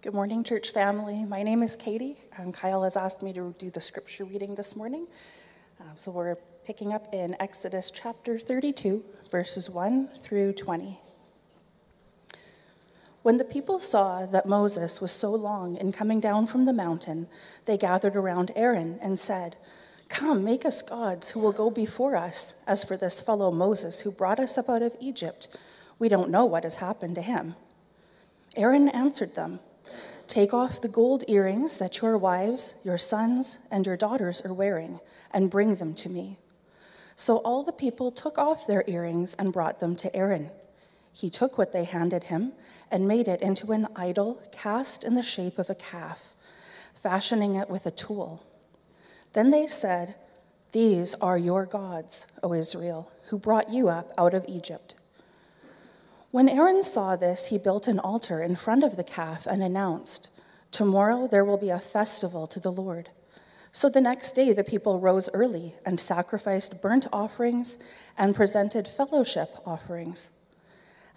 Good morning, church family. My name is Katie, and Kyle has asked me to do the scripture reading this morning. Uh, so we're picking up in Exodus chapter 32, verses 1 through 20. When the people saw that Moses was so long in coming down from the mountain, they gathered around Aaron and said, Come, make us gods who will go before us. As for this fellow Moses who brought us up out of Egypt, we don't know what has happened to him. Aaron answered them, Take off the gold earrings that your wives, your sons, and your daughters are wearing, and bring them to me. So all the people took off their earrings and brought them to Aaron. He took what they handed him and made it into an idol cast in the shape of a calf, fashioning it with a tool. Then they said, These are your gods, O Israel, who brought you up out of Egypt. When Aaron saw this, he built an altar in front of the calf and announced, Tomorrow there will be a festival to the Lord. So the next day the people rose early and sacrificed burnt offerings and presented fellowship offerings.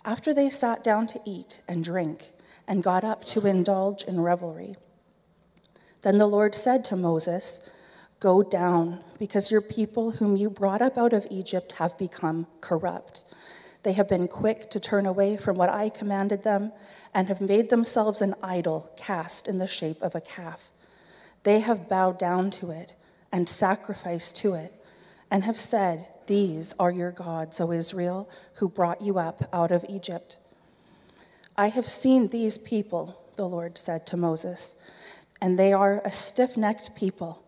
After they sat down to eat and drink and got up to indulge in revelry, then the Lord said to Moses, Go down, because your people whom you brought up out of Egypt have become corrupt. They have been quick to turn away from what I commanded them and have made themselves an idol cast in the shape of a calf. They have bowed down to it and sacrificed to it and have said, These are your gods, O Israel, who brought you up out of Egypt. I have seen these people, the Lord said to Moses, and they are a stiff necked people.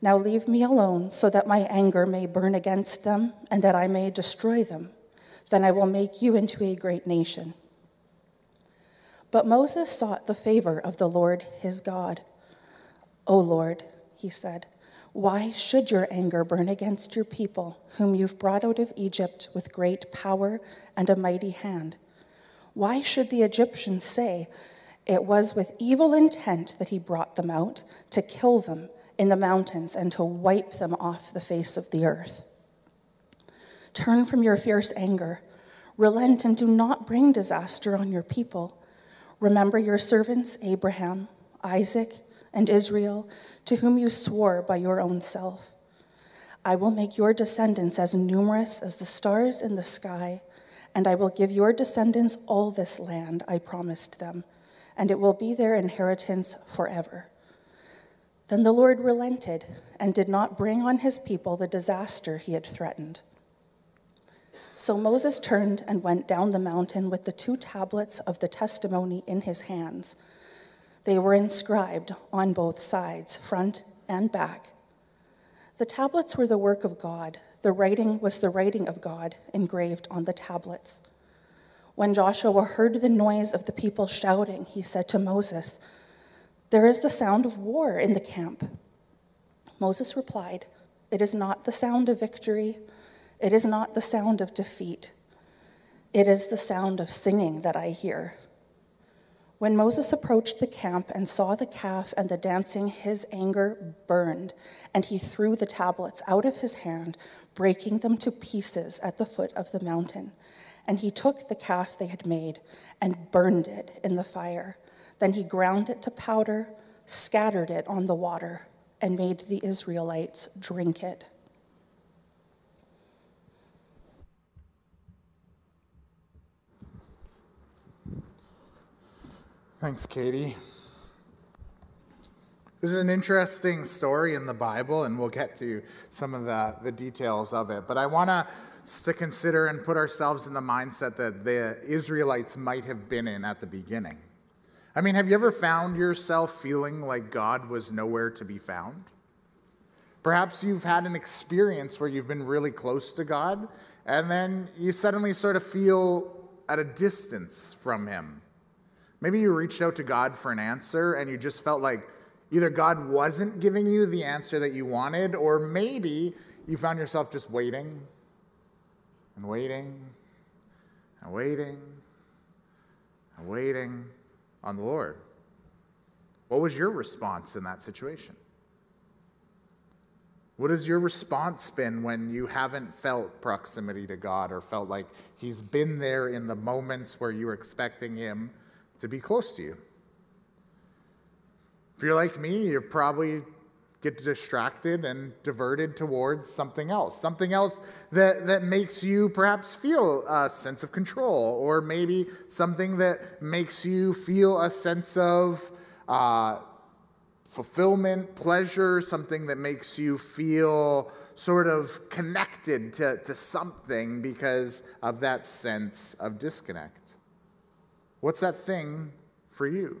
Now leave me alone so that my anger may burn against them and that I may destroy them then I will make you into a great nation. But Moses sought the favor of the Lord his God. O Lord, he said, why should your anger burn against your people, whom you've brought out of Egypt with great power and a mighty hand? Why should the Egyptians say, It was with evil intent that he brought them out, to kill them in the mountains and to wipe them off the face of the earth? Turn from your fierce anger. Relent and do not bring disaster on your people. Remember your servants, Abraham, Isaac, and Israel, to whom you swore by your own self. I will make your descendants as numerous as the stars in the sky, and I will give your descendants all this land I promised them, and it will be their inheritance forever. Then the Lord relented and did not bring on his people the disaster he had threatened. So Moses turned and went down the mountain with the two tablets of the testimony in his hands. They were inscribed on both sides, front and back. The tablets were the work of God. The writing was the writing of God engraved on the tablets. When Joshua heard the noise of the people shouting, he said to Moses, There is the sound of war in the camp. Moses replied, It is not the sound of victory it is not the sound of defeat, it is the sound of singing that I hear. When Moses approached the camp and saw the calf and the dancing, his anger burned, and he threw the tablets out of his hand, breaking them to pieces at the foot of the mountain. And he took the calf they had made and burned it in the fire. Then he ground it to powder, scattered it on the water, and made the Israelites drink it. Thanks, Katie. This is an interesting story in the Bible, and we'll get to some of the, the details of it. But I want us to consider and put ourselves in the mindset that the Israelites might have been in at the beginning. I mean, have you ever found yourself feeling like God was nowhere to be found? Perhaps you've had an experience where you've been really close to God, and then you suddenly sort of feel at a distance from Him. Maybe you reached out to God for an answer and you just felt like either God wasn't giving you the answer that you wanted, or maybe you found yourself just waiting and waiting and waiting and waiting on the Lord. What was your response in that situation? What has your response been when you haven't felt proximity to God or felt like He's been there in the moments where you were expecting Him? To be close to you. If you're like me, you probably get distracted and diverted towards something else, something else that, that makes you perhaps feel a sense of control, or maybe something that makes you feel a sense of uh, fulfillment, pleasure, something that makes you feel sort of connected to, to something because of that sense of disconnect. What's that thing for you?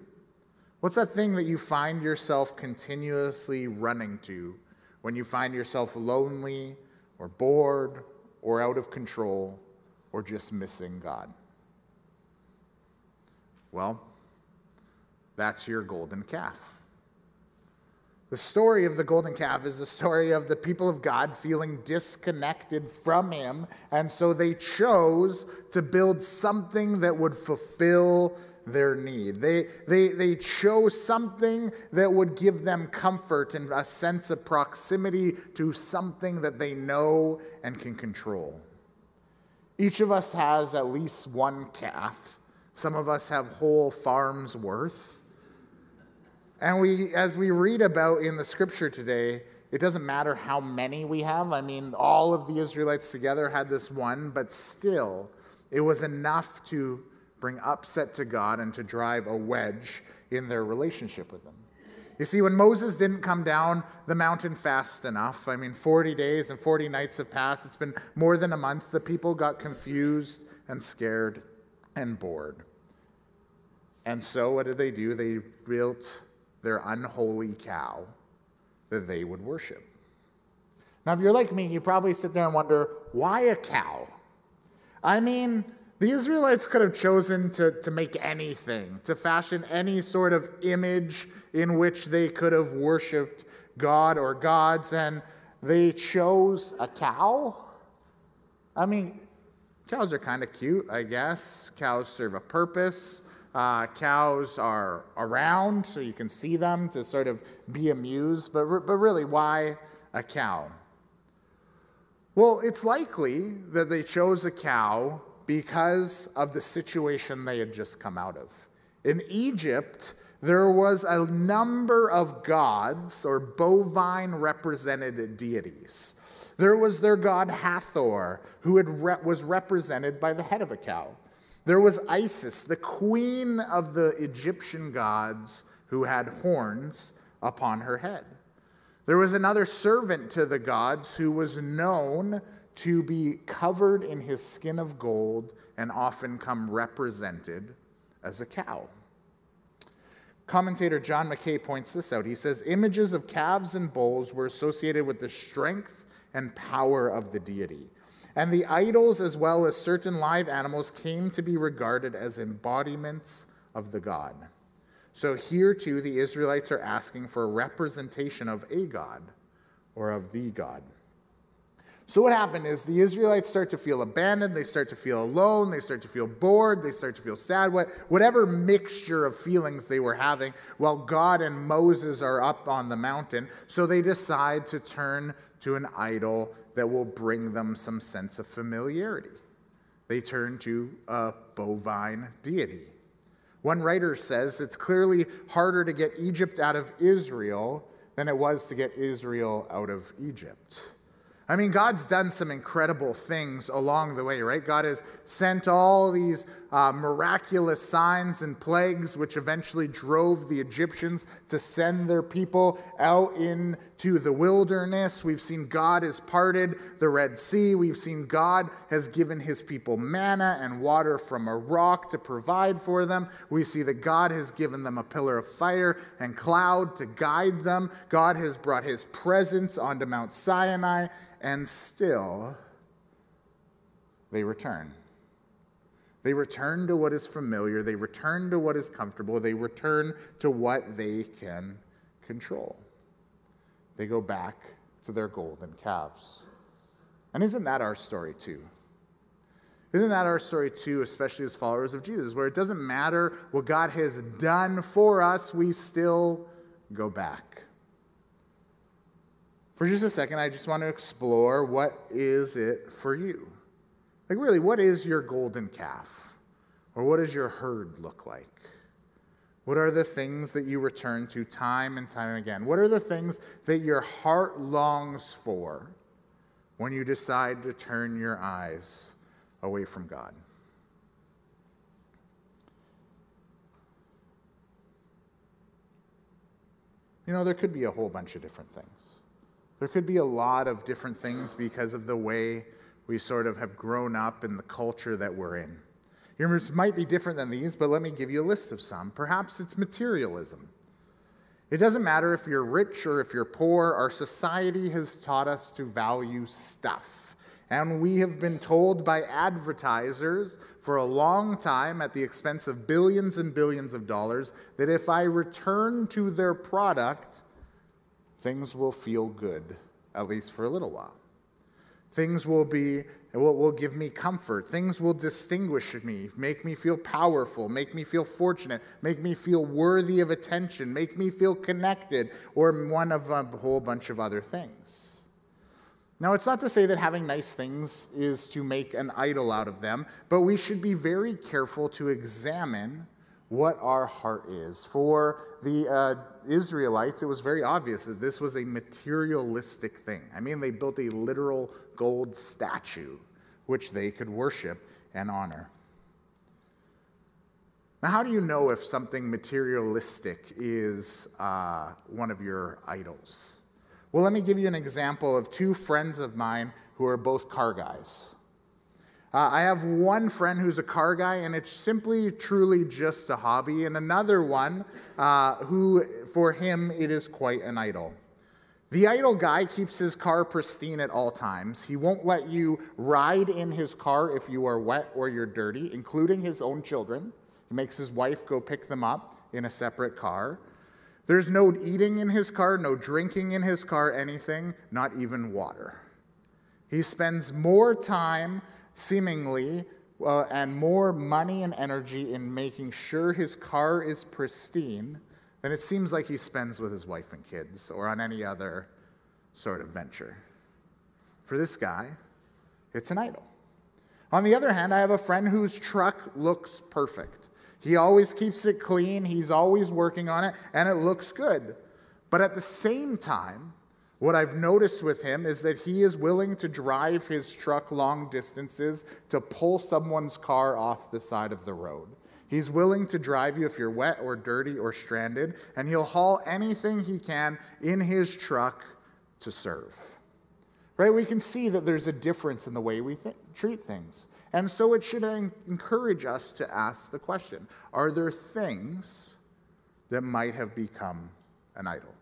What's that thing that you find yourself continuously running to when you find yourself lonely or bored or out of control or just missing God? Well, that's your golden calf. The story of the golden calf is the story of the people of God feeling disconnected from Him, and so they chose to build something that would fulfill their need. They, they, they chose something that would give them comfort and a sense of proximity to something that they know and can control. Each of us has at least one calf. Some of us have whole farms worth. And we, as we read about in the scripture today, it doesn't matter how many we have. I mean, all of the Israelites together had this one, but still, it was enough to bring upset to God and to drive a wedge in their relationship with Him. You see, when Moses didn't come down the mountain fast enough, I mean, 40 days and 40 nights have passed, it's been more than a month, the people got confused and scared and bored. And so, what did they do? They built their unholy cow that they would worship. Now, if you're like me, you probably sit there and wonder, why a cow? I mean, the Israelites could have chosen to, to make anything, to fashion any sort of image in which they could have worshiped God or gods, and they chose a cow. I mean, cows are kind of cute, I guess. Cows serve a purpose. Uh, cows are around, so you can see them to sort of be amused, but, but really, why a cow? Well, it's likely that they chose a cow because of the situation they had just come out of. In Egypt, there was a number of gods or bovine represented deities. There was their god Hathor, who re- was represented by the head of a cow. There was Isis, the queen of the Egyptian gods, who had horns upon her head. There was another servant to the gods who was known to be covered in his skin of gold and often come represented as a cow. Commentator John Mackay points this out. He says images of calves and bulls were associated with the strength and power of the deity. And the idols, as well as certain live animals, came to be regarded as embodiments of the God. So here too, the Israelites are asking for a representation of a God or of the God. So, what happened is the Israelites start to feel abandoned, they start to feel alone, they start to feel bored, they start to feel sad, whatever mixture of feelings they were having while God and Moses are up on the mountain. So, they decide to turn to an idol that will bring them some sense of familiarity. They turn to a bovine deity. One writer says it's clearly harder to get Egypt out of Israel than it was to get Israel out of Egypt. I mean, God's done some incredible things along the way, right? God has sent all these uh, miraculous signs and plagues, which eventually drove the Egyptians to send their people out into the wilderness. We've seen God has parted the Red Sea. We've seen God has given his people manna and water from a rock to provide for them. We see that God has given them a pillar of fire and cloud to guide them. God has brought his presence onto Mount Sinai and still they return. They return to what is familiar, they return to what is comfortable, they return to what they can control. They go back to their golden calves. And isn't that our story too? Isn't that our story too, especially as followers of Jesus, where it doesn't matter what God has done for us, we still go back. For just a second, I just want to explore what is it for you? Like, really, what is your golden calf? Or what does your herd look like? What are the things that you return to time and time again? What are the things that your heart longs for when you decide to turn your eyes away from God? You know, there could be a whole bunch of different things. There could be a lot of different things because of the way we sort of have grown up in the culture that we're in. Yours might be different than these, but let me give you a list of some. Perhaps it's materialism. It doesn't matter if you're rich or if you're poor, our society has taught us to value stuff. And we have been told by advertisers for a long time at the expense of billions and billions of dollars that if I return to their product, things will feel good, at least for a little while. Things will be will, will give me comfort. Things will distinguish me, make me feel powerful, make me feel fortunate, make me feel worthy of attention, make me feel connected, or one of a whole bunch of other things. Now, it's not to say that having nice things is to make an idol out of them, but we should be very careful to examine what our heart is. For the uh, Israelites, it was very obvious that this was a materialistic thing. I mean, they built a literal gold statue which they could worship and honor. Now, how do you know if something materialistic is uh, one of your idols? Well, let me give you an example of two friends of mine who are both car guys. Uh, I have one friend who's a car guy, and it's simply, truly just a hobby, and another one uh, who, for him, it is quite an idol. The idle guy keeps his car pristine at all times. He won't let you ride in his car if you are wet or you're dirty, including his own children. He makes his wife go pick them up in a separate car. There's no eating in his car, no drinking in his car, anything, not even water. He spends more time, seemingly, uh, and more money and energy in making sure his car is pristine than it seems like he spends with his wife and kids or on any other sort of venture. For this guy, it's an idol. On the other hand, I have a friend whose truck looks perfect. He always keeps it clean, he's always working on it, and it looks good. But at the same time, what I've noticed with him is that he is willing to drive his truck long distances to pull someone's car off the side of the road. He's willing to drive you if you're wet or dirty or stranded, and he'll haul anything he can in his truck to serve. Right? We can see that there's a difference in the way we th- treat things. And so it should encourage us to ask the question Are there things that might have become an idol?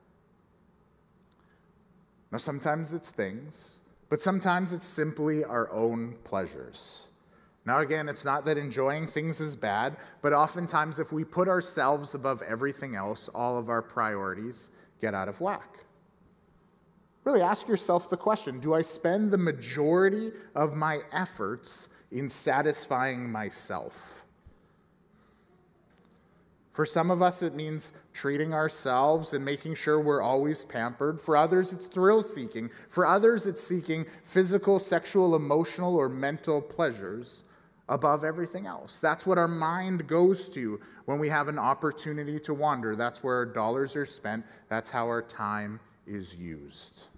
Now, sometimes it's things, but sometimes it's simply our own pleasures. Now, again, it's not that enjoying things is bad, but oftentimes if we put ourselves above everything else, all of our priorities get out of whack. Really ask yourself the question Do I spend the majority of my efforts in satisfying myself. For some of us, it means treating ourselves and making sure we're always pampered. For others, it's thrill seeking. For others, it's seeking physical, sexual, emotional, or mental pleasures above everything else. That's what our mind goes to when we have an opportunity to wander. That's where our dollars are spent, that's how our time is used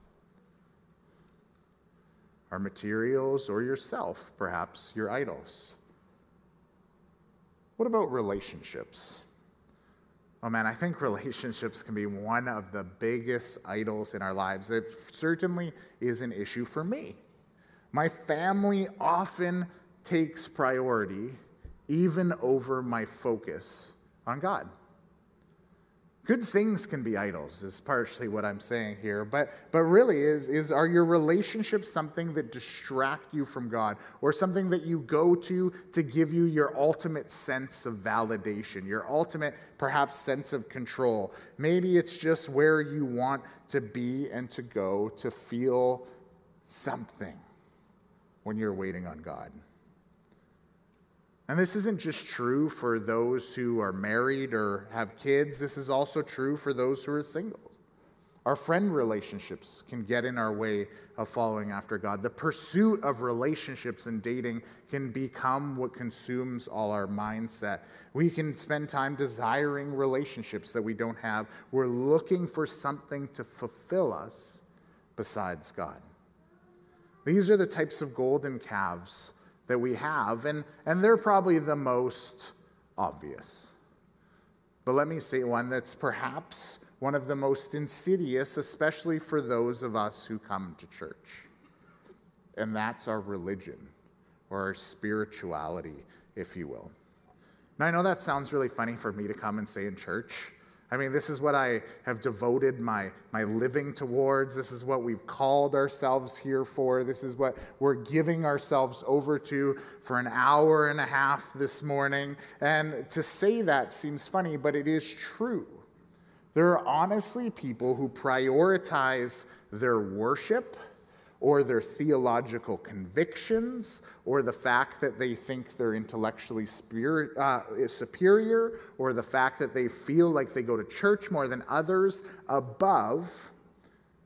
our materials, or yourself, perhaps your idols. What about relationships? Oh man, I think relationships can be one of the biggest idols in our lives. It certainly is an issue for me. My family often takes priority even over my focus on God. Good things can be idols, is partially what I'm saying here. But, but really, is, is are your relationships something that distract you from God or something that you go to to give you your ultimate sense of validation, your ultimate, perhaps, sense of control? Maybe it's just where you want to be and to go to feel something when you're waiting on God. And this isn't just true for those who are married or have kids, this is also true for those who are single. Our friend relationships can get in our way of following after God. The pursuit of relationships and dating can become what consumes all our mindset. We can spend time desiring relationships that we don't have. We're looking for something to fulfill us besides God. These are the types of golden calves that we have, and, and they're probably the most obvious. But let me say one that's perhaps one of the most insidious, especially for those of us who come to church. And that's our religion, or our spirituality, if you will. Now, I know that sounds really funny for me to come and say in church. I mean, this is what I have devoted my, my living towards. This is what we've called ourselves here for. This is what we're giving ourselves over to for an hour and a half this morning. And to say that seems funny, but it is true. There are honestly people who prioritize their worship or their theological convictions or the fact that they think they're intellectually spirit, uh, superior or the fact that they feel like they go to church more than others above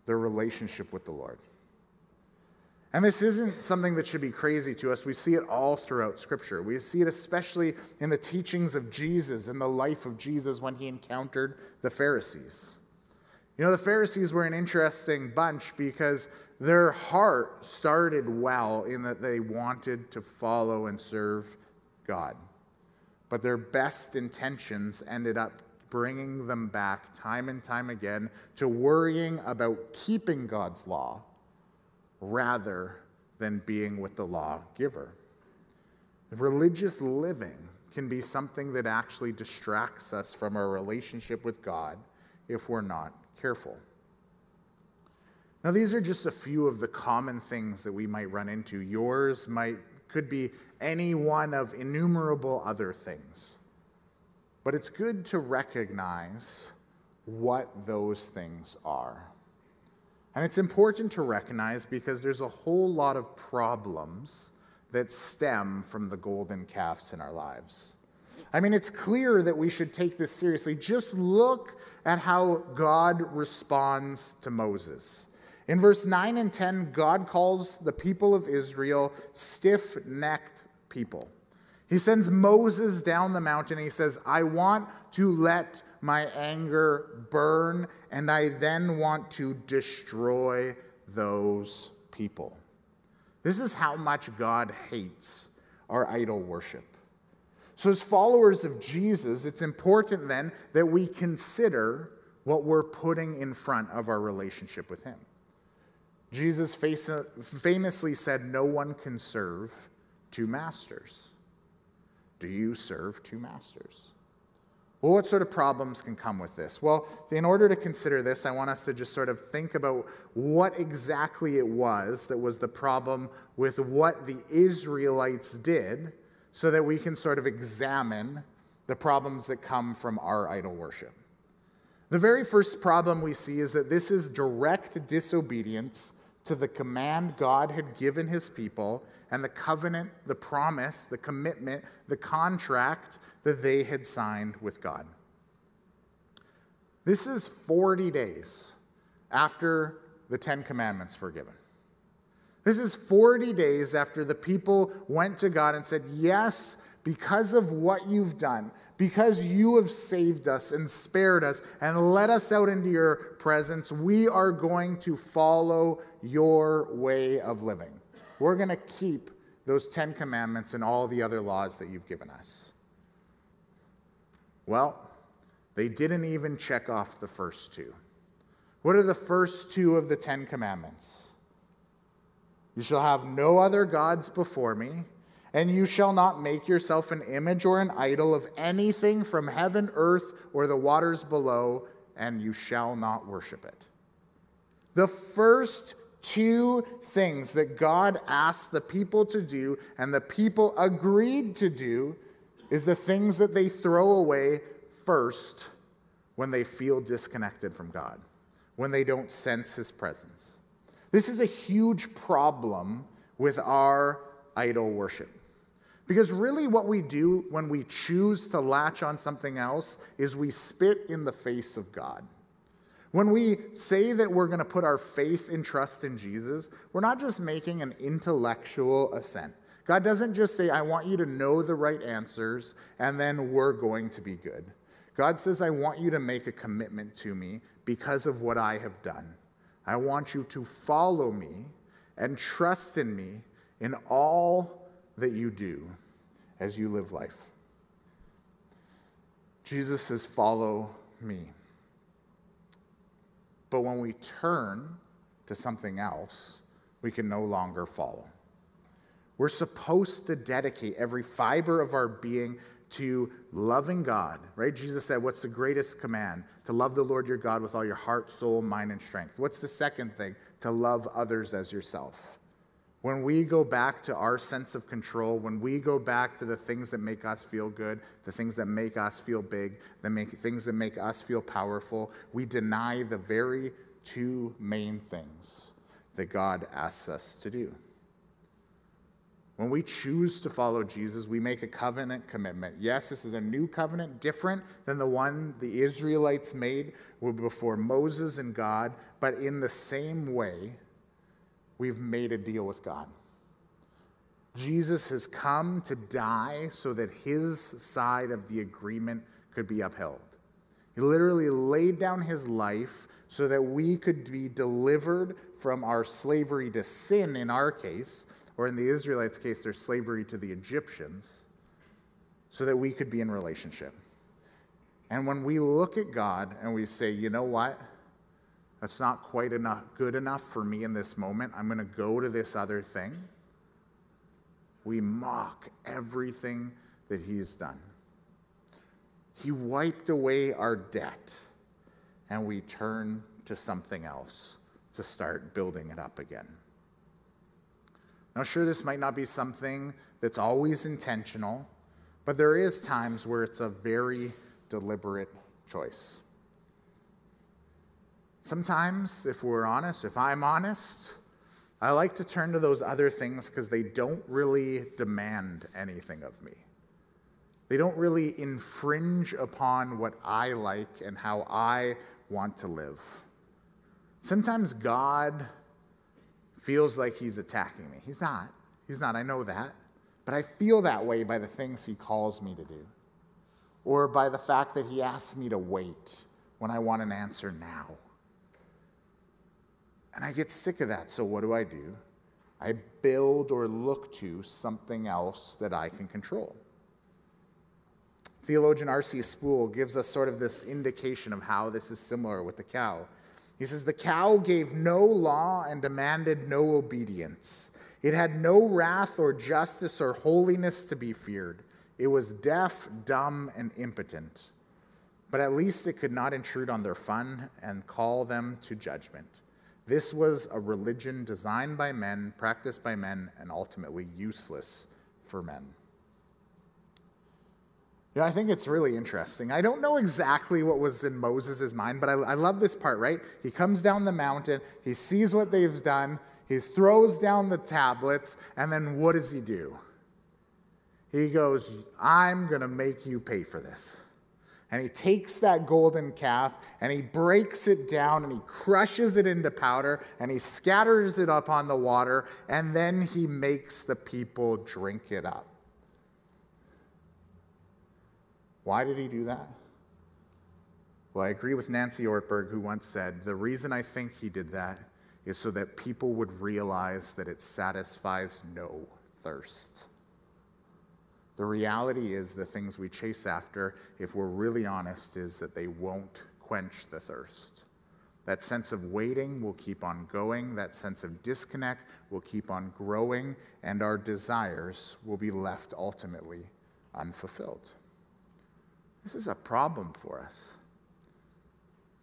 their relationship with the Lord. And this isn't something that should be crazy to us. We see it all throughout Scripture. We see it especially in the teachings of Jesus and the life of Jesus when he encountered the Pharisees. You know, the Pharisees were an interesting bunch because their heart started well in that they wanted to follow and serve God. But their best intentions ended up bringing them back time and time again to worrying about keeping God's law rather than being with the lawgiver. Religious living can be something that actually distracts us from our relationship with God if we're not careful. Now, these are just a few of the common things that we might run into. Yours might could be any one of innumerable other things. But it's good to recognize what those things are. And it's important to recognize because there's a whole lot of problems that stem from the golden calves in our lives. I mean, it's clear that we should take this seriously. Just look at how God responds to Moses. In verse 9 and 10, God calls the people of Israel stiff necked people. He sends Moses down the mountain. he says, I want to let my anger burn, and I then want to destroy those people. This is how much God hates our idol worship. So, as followers of Jesus, it's important then that we consider what we're putting in front of our relationship with Him. Jesus famously said, No one can serve two masters. Do you serve two masters? Well, what sort of problems can come with this? Well, in order to consider this, I want us to just sort of think about what exactly it was that was the problem with what the Israelites did so that we can sort of examine the problems that come from our idol worship. The very first problem we see is that this is direct disobedience to the command God had given his people and the covenant, the promise, the commitment, the contract that they had signed with God. This is 40 days after the Ten Commandments were given. This is 40 days after the people went to God and said, Yes, because of what you've done, because you have saved us and spared us and let us out into your presence, we are going to follow your way of living. We're going to keep those Ten Commandments and all the other laws that you've given us. Well, they didn't even check off the first two. What are the first two of the Ten Commandments? You shall have no other gods before me, and you shall not make yourself an image or an idol of anything from heaven, earth, or the waters below, and you shall not worship it. The first two things that God asked the people to do and the people agreed to do is the things that they throw away first when they feel disconnected from God, when they don't sense His presence. This is a huge problem with our idol worship. Because really, what we do when we choose to latch on something else is we spit in the face of God. When we say that we're going to put our faith and trust in Jesus, we're not just making an intellectual assent. God doesn't just say, I want you to know the right answers and then we're going to be good. God says, I want you to make a commitment to me because of what I have done. I want you to follow me and trust in me in all that you do as you live life. Jesus says, Follow me. But when we turn to something else, we can no longer follow. We're supposed to dedicate every fiber of our being to loving God, right? Jesus said, What's the greatest command? To love the Lord your God with all your heart, soul, mind, and strength. What's the second thing? To love others as yourself. When we go back to our sense of control, when we go back to the things that make us feel good, the things that make us feel big, the make, things that make us feel powerful, we deny the very two main things that God asks us to do. When we choose to follow Jesus, we make a covenant commitment. Yes, this is a new covenant, different than the one the Israelites made before Moses and God, but in the same way, we've made a deal with God. Jesus has come to die so that his side of the agreement could be upheld. He literally laid down his life so that we could be delivered from our slavery to sin, in our case, or in the Israelites' case, their slavery to the Egyptians, so that we could be in relationship. And when we look at God and we say, you know what? That's not quite enough, good enough for me in this moment. I'm going to go to this other thing. We mock everything that he's done. He wiped away our debt, and we turn to something else to start building it up again. Now, sure, this might not be something that's always intentional, but there is times where it's a very deliberate choice. Sometimes, if we're honest, if I'm honest, I like to turn to those other things because they don't really demand anything of me. They don't really infringe upon what I like and how I want to live. Sometimes God feels like he's attacking me. He's not. He's not. I know that. But I feel that way by the things he calls me to do, or by the fact that he asks me to wait when I want an answer now. And I get sick of that. So what do I do? I build or look to something else that I can control. Theologian R.C. Sproul gives us sort of this indication of how this is similar with the cow. He says, The cow gave no law and demanded no obedience. It had no wrath or justice or holiness to be feared. It was deaf, dumb, and impotent. But at least it could not intrude on their fun and call them to judgment. This was a religion designed by men, practiced by men, and ultimately useless for men. You know, I think it's really interesting. I don't know exactly what was in Moses' mind, but I, I, love this part, right? He comes down the mountain, he sees what they've done, he throws down the tablets, and then what does he do? He goes, I'm going to make you pay for this and he takes that golden calf and he breaks it down and he crushes it into powder and he scatters it up on the water and then he makes the people drink it up. Why did he do that? Well, I agree with Nancy Ortberg, who once said, The reason I think he did that is so that people would realize that it satisfies no thirst. The reality is, the things we chase after, if we're really honest, is that they won't quench the thirst. That sense of waiting will keep on going, that sense of disconnect will keep on growing, and our desires will be left ultimately unfulfilled. This is a problem for us.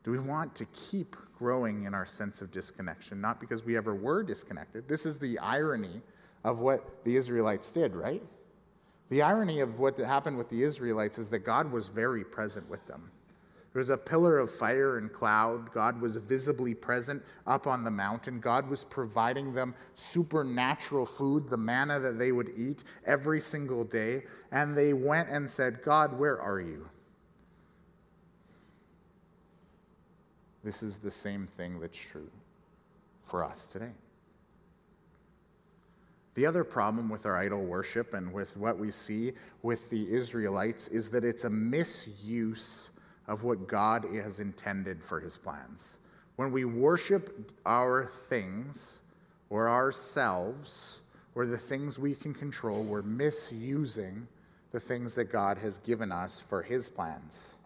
Do we want to keep growing in our sense of disconnection? Not because we ever were disconnected. This is the irony of what the Israelites did, right? The irony of what happened with the Israelites is that God was very present with them. There was a pillar of fire and cloud. God was visibly present up on the mountain. God was providing them supernatural food, the manna that they would eat every single day. And they went and said, God, where are you? this is the same thing that's true for us today. The other problem with our idol worship and with what we see with the Israelites is that it's a misuse of what God has intended for his plans. When we worship our things or ourselves or the things we can control, we're misusing the things that God has given us for his plans.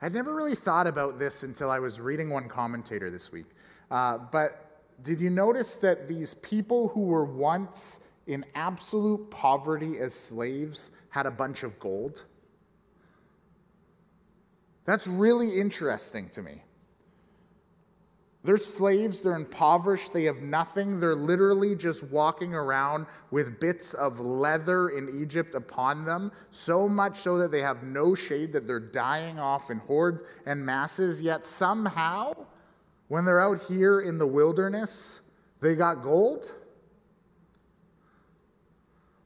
I'd never really thought about this until I was reading one commentator this week. Uh, but did you notice that these people who were once in absolute poverty as slaves had a bunch of gold? That's really interesting to me. They're slaves, they're impoverished, they have nothing. They're literally just walking around with bits of leather in Egypt upon them, so much so that they have no shade, that they're dying off in hordes and masses. Yet somehow, when they're out here in the wilderness, they got gold.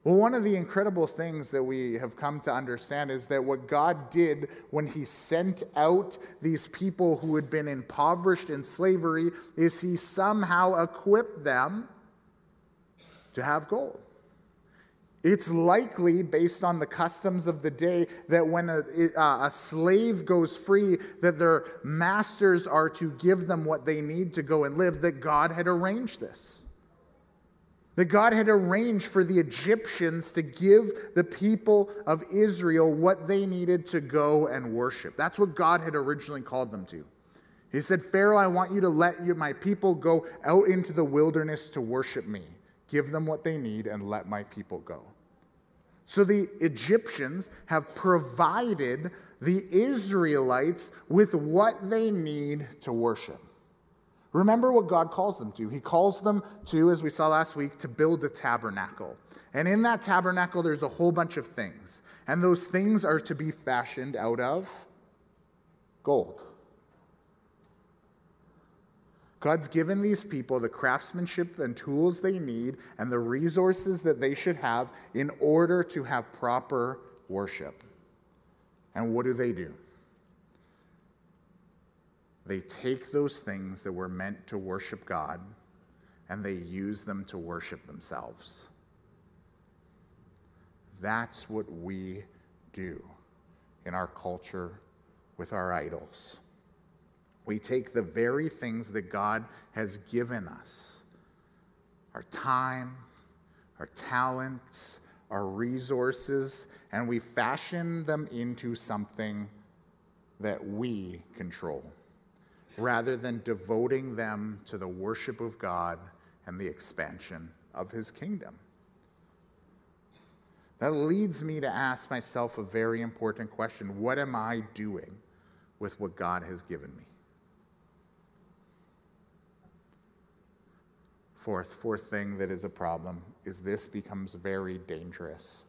Well, one of the incredible things that we have come to understand is that what God did when He sent out these people who had been impoverished in slavery is He somehow equipped them to have gold. It's likely, based on the customs of the day, that when a, uh, a, slave goes free, that their masters are to give them what they need to go and live, that God had arranged this. That God had arranged for the Egyptians to give the people of Israel what they needed to go and worship. That's what God had originally called them to. He said, Pharaoh, I want you to let you, my people go out into the wilderness to worship me. Give them what they need and let my people go. So the Egyptians have provided the Israelites with what they need to worship. Remember what God calls them to. He calls them to, as we saw last week, to build a tabernacle. And in that tabernacle, there's a whole bunch of things. And those things are to be fashioned out of gold. God's given these people the craftsmanship and tools they need and the resources that they should have in order to have proper worship. And what do they do? They take those things that were meant to worship God and they use them to worship themselves. That's what we do in our culture with our idols. We take the very things that God has given us our time, our talents, our resources, and we fashion them into something that we control, rather than devoting them to the worship of God and the expansion of His kingdom. That leads me to ask myself a very important question What am I doing with what God has given me? Fourth, fourth thing that is a problem is this becomes very dangerous.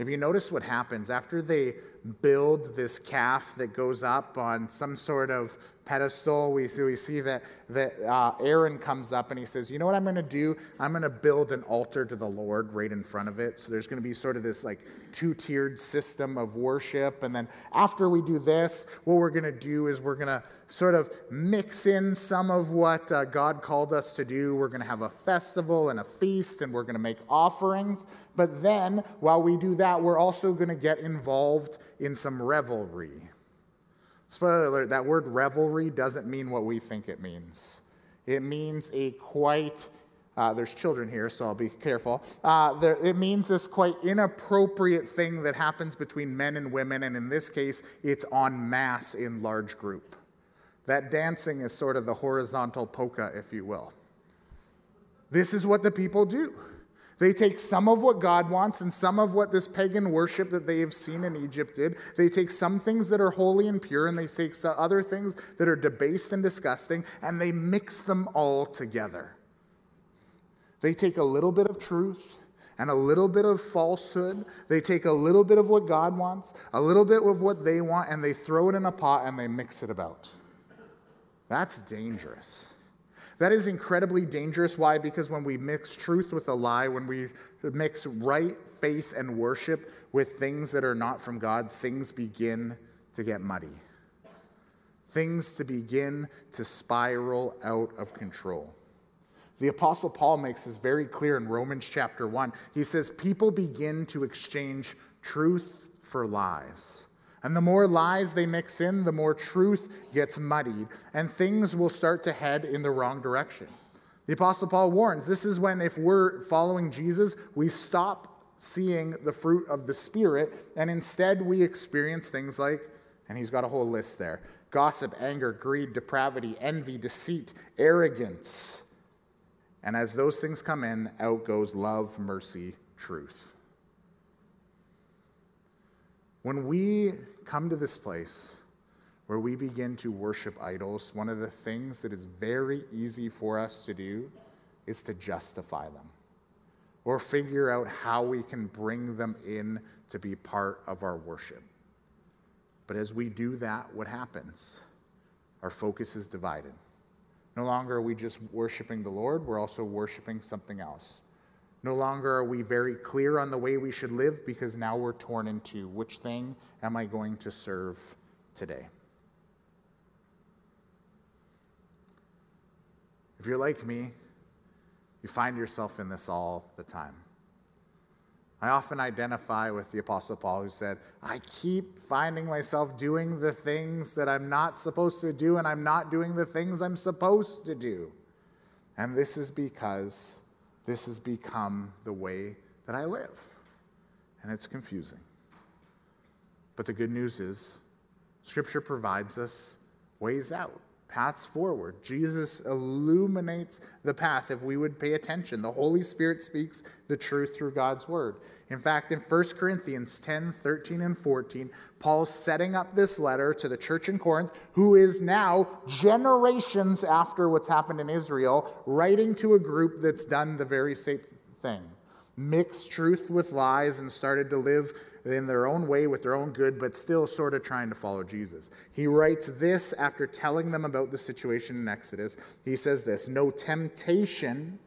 Have you noticed what happens after they build this calf that goes up on some sort of pedestal? We, we see that, that uh, Aaron comes up and he says, You know what I'm going to do? I'm going to build an altar to the Lord right in front of it. So there's going to be sort of this like two tiered system of worship. And then after we do this, what we're going to do is we're going to sort of mix in some of what uh, God called us to do. We're going to have a festival and a feast, and we're going to make offerings. But then, while we do that, we're also going to get involved in some revelry. Spoiler alert, that word revelry doesn't mean what we think it means. It means a quite uh, there's children here, so I'll be careful. Uh, there, it means this quite inappropriate thing that happens between men and women, and in this case, it's en masse in large group. That dancing is sort of the horizontal polka, if you will. This is what the people do. They take some of what God wants and some of what this pagan worship that they have seen in Egypt did. They take some things that are holy and pure and they take other things that are debased and disgusting and they mix them all together. They take a little bit of truth and a little bit of falsehood. They take a little bit of what God wants, a little bit of what they want, and they throw it in a pot and they mix it about. That's dangerous. That is incredibly dangerous. Why? Because when we mix truth with a lie, when we mix right faith and worship with things that are not from God, things begin to get muddy. things to begin to spiral out of control. The Apostle Paul makes this very clear in Romans chapter 1. He says, People begin to exchange truth for lies. And the more lies they mix in, the more truth gets muddied, and things will start to head in the wrong direction. The Apostle Paul warns this is when, if we're following Jesus, we stop seeing the fruit of the Spirit, and instead we experience things like, and he's got a whole list there gossip, anger, greed, depravity, envy, deceit, arrogance. And as those things come in, out goes love, mercy, truth. When we come to this place where we begin to worship idols, one of the things that is very easy for us to do is to justify them or figure out how we can bring them in to be part of our worship. But as we do that, what happens? Our focus is divided. No longer are we just worshiping the Lord, we're also worshiping something else. No longer are we very clear on the way we should live because now we're torn into which thing am I going to serve today? If you're like me, you find yourself in this all the time. I often identify with the Apostle Paul, who said, I keep finding myself doing the things that I'm not supposed to do, and I'm not doing the things I'm supposed to do. And this is because this has become the way that I live. And it's confusing. But the good news is, Scripture provides us ways out paths forward. Jesus illuminates the path if we would pay attention. The Holy Spirit speaks the truth through God's word. In fact, in 1 Corinthians 10 13 and 14, Paul's setting up this letter to the church in Corinth, who is now generations after what's happened in Israel, writing to a group that's done the very same thing mixed truth with lies and started to live in their own way with their own good, but still sort of trying to follow Jesus. He writes this after telling them about the situation in Exodus. He says this No temptation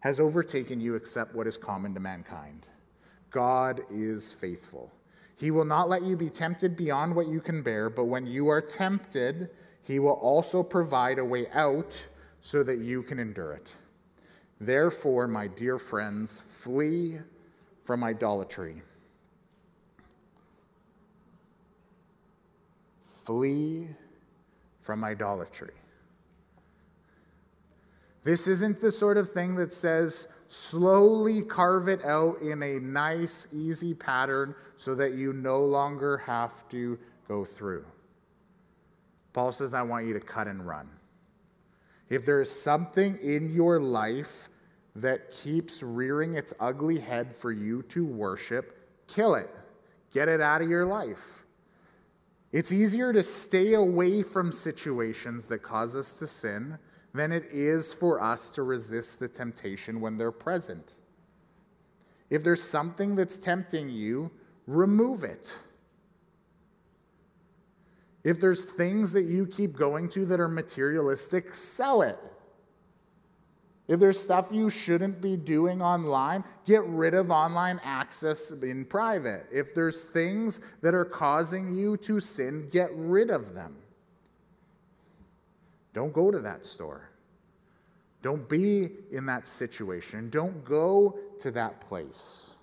has overtaken you except what is common to mankind. God is faithful. He will not let you be tempted beyond what you can bear, but when you are tempted, he will also provide a way out so that you can endure it. Therefore, my dear friends, flee from idolatry. Flee from idolatry. This isn't the sort of thing that says, slowly carve it out in a nice, easy pattern so that you no longer have to go through. Paul says, I want you to cut and run. If there is something in your life that keeps rearing its ugly head for you to worship, kill it. Get it out of your life. It's easier to stay away from situations that cause us to sin than it is for us to resist the temptation when they're present. If there's something that's tempting you, remove it. If there's things that you keep going to that are materialistic, sell it. If there's stuff you shouldn't be doing online, get rid of online access in private. If there's things that are causing you to sin, get rid of them. Don't go to that store. Don't be in that situation. Don't go to that place.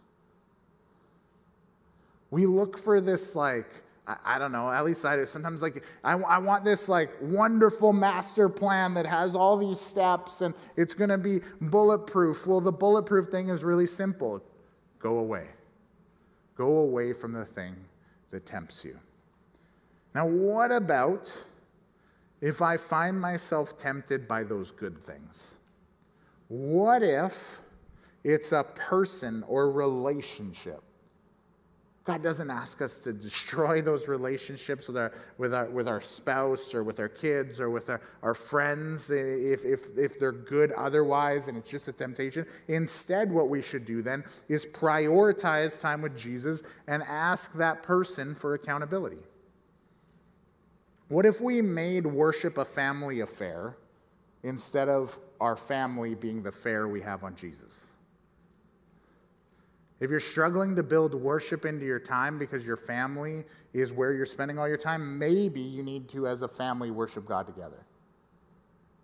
We look for this like I, I don't know, at least I do. Sometimes, like, I, I want this, like, wonderful master plan that has all these steps and it's going to be bulletproof. Well, the bulletproof thing is really simple go away. Go away from the thing that tempts you. Now, what about if I find myself tempted by those good things? What if it's a person or relationship? God doesn't ask us to destroy those relationships with our, with our, with our spouse or with our kids or with our, our friends if, if, if they're good otherwise and it's just a temptation. Instead, what we should do then is prioritize time with Jesus and ask that person for accountability. What if we made worship a family affair instead of our family being the fair we have on Jesus? If you're struggling to build worship into your time because your family is where you're spending all your time, maybe you need to, as a family, worship God together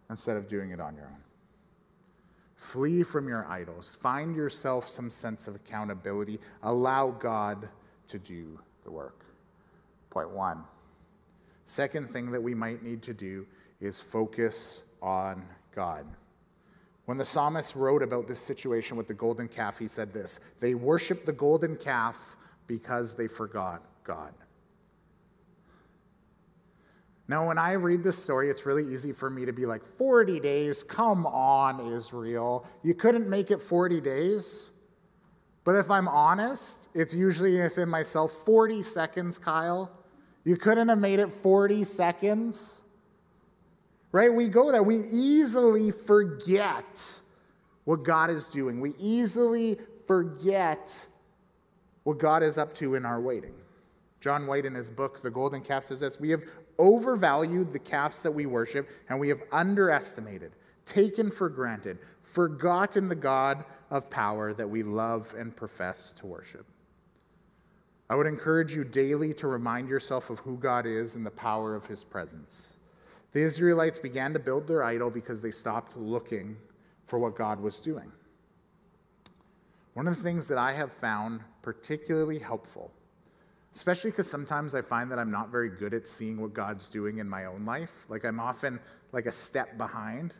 instead of doing it on your own. Flee from your idols. Find yourself some sense of accountability. Allow God to do the work. Point one. Second thing that we might need to do is focus on God. When the psalmist wrote about this situation with the golden calf, he said this They worshiped the golden calf because they forgot God. Now, when I read this story, it's really easy for me to be like, 40 days? Come on, Israel. You couldn't make it 40 days? But if I'm honest, it's usually within myself 40 seconds, Kyle. You couldn't have made it 40 seconds? Right? We go there. We easily forget what God is doing. We easily forget what God is up to in our waiting. John White, in his book, The Golden Calf, says this We have overvalued the calves that we worship, and we have underestimated, taken for granted, forgotten the God of power that we love and profess to worship. I would encourage you daily to remind yourself of who God is and the power of his presence. The Israelites began to build their idol because they stopped looking for what God was doing. One of the things that I have found particularly helpful, especially because sometimes I find that I'm not very good at seeing what God's doing in my own life. Like I'm often like a step behind.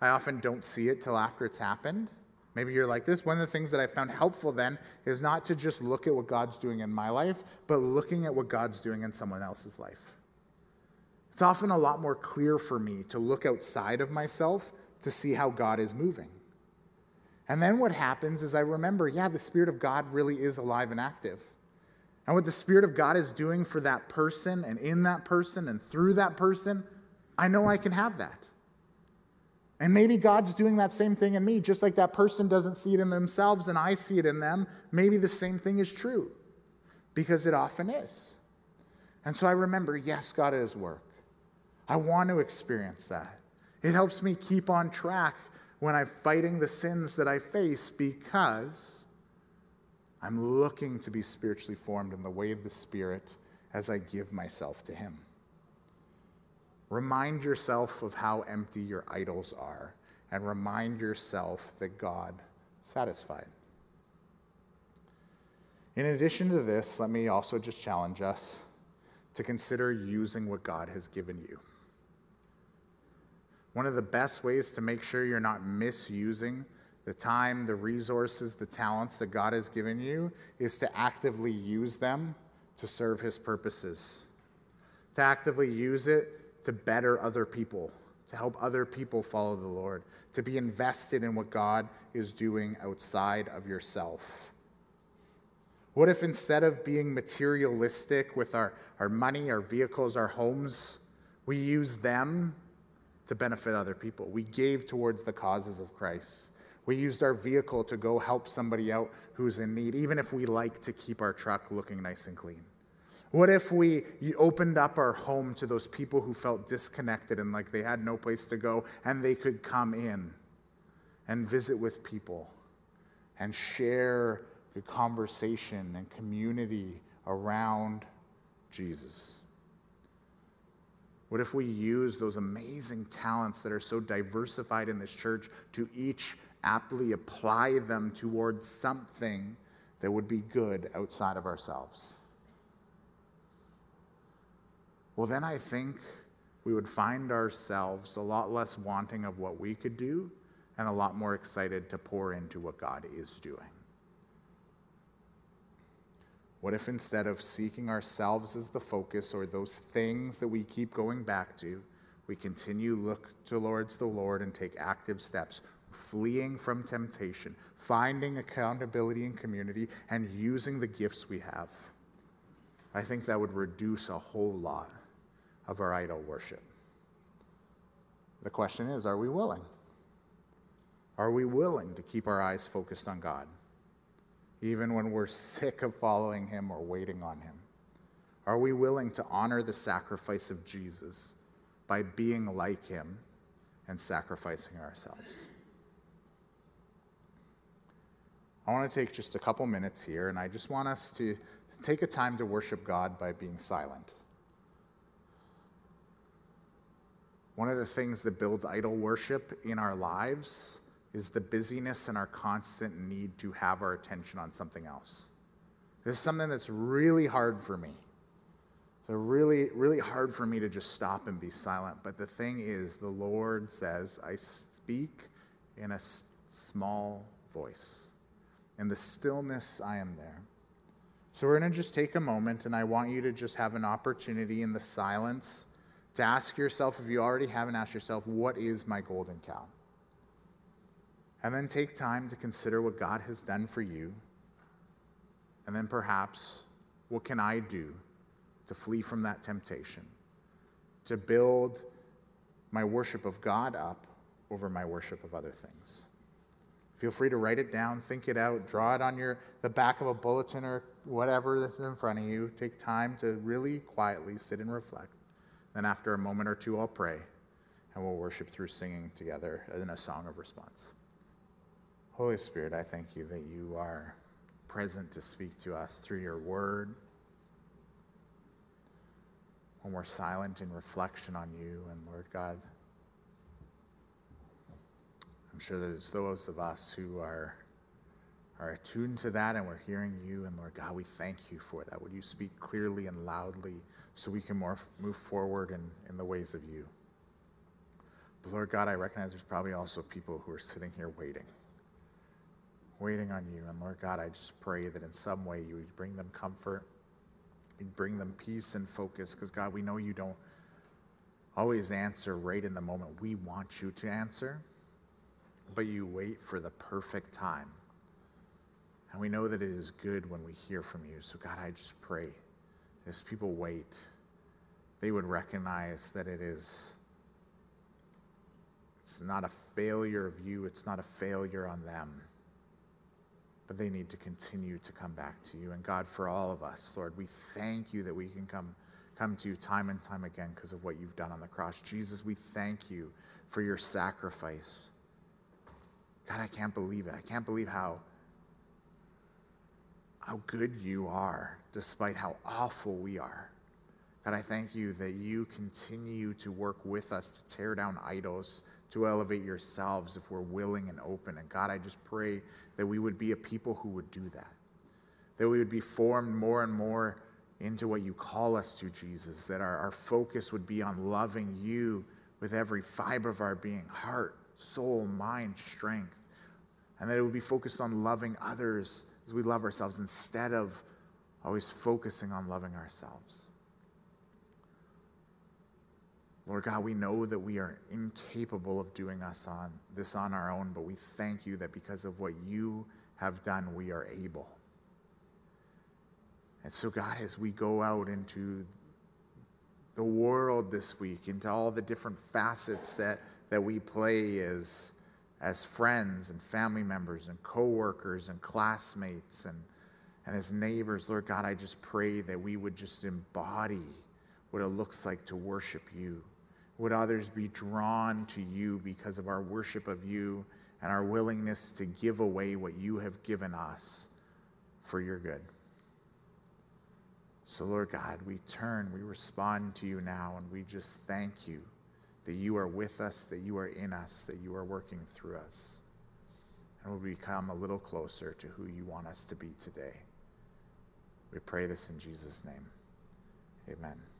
I often don't see it till after it's happened. Maybe you're like this. One of the things that I found helpful then is not to just look at what God's doing in my life, but looking at what God's doing in someone else's life. It's often a lot more clear for me to look outside of myself to see how God is moving. And then what happens is I remember, yeah, the Spirit of God really is alive and active. And what the Spirit of God is doing for that person and in that person and through that person, I know I can have that. And maybe God's doing that same thing in me, just like that person doesn't see it in themselves and I see it in them. Maybe the same thing is true because it often is. And so I remember, yes, God is work. I want to experience that. It helps me keep on track when I'm fighting the sins that I face because I'm looking to be spiritually formed in the way of the Spirit as I give myself to Him. Remind yourself of how empty your idols are and remind yourself that God satisfied. In addition to this, let me also just challenge us to consider using what God has given you. One of the best ways to make sure you're not misusing the time, the resources, the talents that God has given you is to actively use them to serve His purposes, to actively use it to better other people, to help other people follow the Lord, to be invested in what God is doing outside of yourself. What if instead of being materialistic with our, our money, our vehicles, our homes, we use them to benefit other people. We gave towards the causes of Christ. We used our vehicle to go help somebody out who's in need, even if we like to keep our truck looking nice and clean. What if we opened up our home to those people who felt disconnected and like they had no place to go and they could come in and visit with people and share the conversation and community around Jesus? What if we use those amazing talents that are so diversified in this church to each aptly apply them towards something that would be good outside of ourselves? Well, then I think we would find ourselves a lot less wanting of what we could do and a lot more excited to pour into what God is doing. What if instead of seeking ourselves as the focus or those things that we keep going back to, we continue look towards the Lord and take active steps, fleeing from temptation, finding accountability in community, and using the gifts we have? I think that would reduce a whole lot of our idol worship. The question is are we willing? Are we willing to keep our eyes focused on God? Even when we're sick of following him or waiting on him? Are we willing to honor the sacrifice of Jesus by being like him and sacrificing ourselves? I want to take just a couple minutes here, and I just want us to take a time to worship God by being silent. One of the things that builds idol worship in our lives is the busyness and our constant need to have our attention on something else. This is something that's really hard for me. So, really, really hard for me to just stop and be silent. But the thing is, the Lord says, I speak in a small voice. In the stillness, I am there. So, we're going to just take a moment, and I want you to just have an opportunity in the silence to ask yourself, if you already haven't asked yourself, what is my golden cow? And then take time to consider what God has done for you. And then perhaps, what can I do to flee from that temptation? To build my worship of God up over my worship of other things. Feel free to write it down, think it out, draw it on your the back of a bulletin or whatever that's in front of you. Take time to really quietly sit and reflect. Then after a moment or two I'll pray and we'll worship through singing together in a song of response. Holy Spirit, I thank you that you are present to speak to us through your word. When we're silent in reflection on you and Lord God, I'm sure that it's those of us who are, are attuned to that and we're hearing you. And Lord God, we thank you for that. Would you speak clearly and loudly so we can more move forward in, in the ways of you? But Lord God, I recognize there's probably also people who are sitting here waiting, waiting on you. And Lord God, I just pray that in some way you would bring them comfort, you'd bring them peace and focus, because God, we know you don't always answer right in the moment we want you to answer but you wait for the perfect time. And we know that it is good when we hear from you. So, God, I just pray as people wait, they would recognize that it is. It's not a failure of you, it's not a failure on them. But they need to continue to come back to you. And God, for all of us, Lord, we thank you that we can come, come to you time and time again because of what you've done on the cross. Jesus, we thank you for your sacrifice. God, I can't believe it. I can't believe how, how good you are, despite how awful we are. God, I thank you that you continue to work with us to tear down idols, to elevate yourselves if we're willing and open. And God, I just pray that we would be a people who would do that, that we would be formed more and more into what you call us to, Jesus, that our, our focus would be on loving you with every fiber of our being, heart, soul, mind, strength. And that it would be focused on loving others as we love ourselves instead of always focusing on loving ourselves. Lord God, we know that we are incapable of doing us on this on our own, but we thank you that because of what you have done, we are able. And so, God, as we go out into the world this week, into all the different facets that that we play as, as friends and family members and coworkers and classmates and, and as neighbors, Lord God, I just pray that we would just embody what it looks like to worship you. Would others be drawn to you because of our worship of you and our willingness to give away what you have given us for your good? So, Lord God, we turn, we respond to you now, and we just thank you that you are with us, that you are in us, that you are working through us. And we'll become a little closer to who you want us to be today. We pray this in Jesus' name. Amen.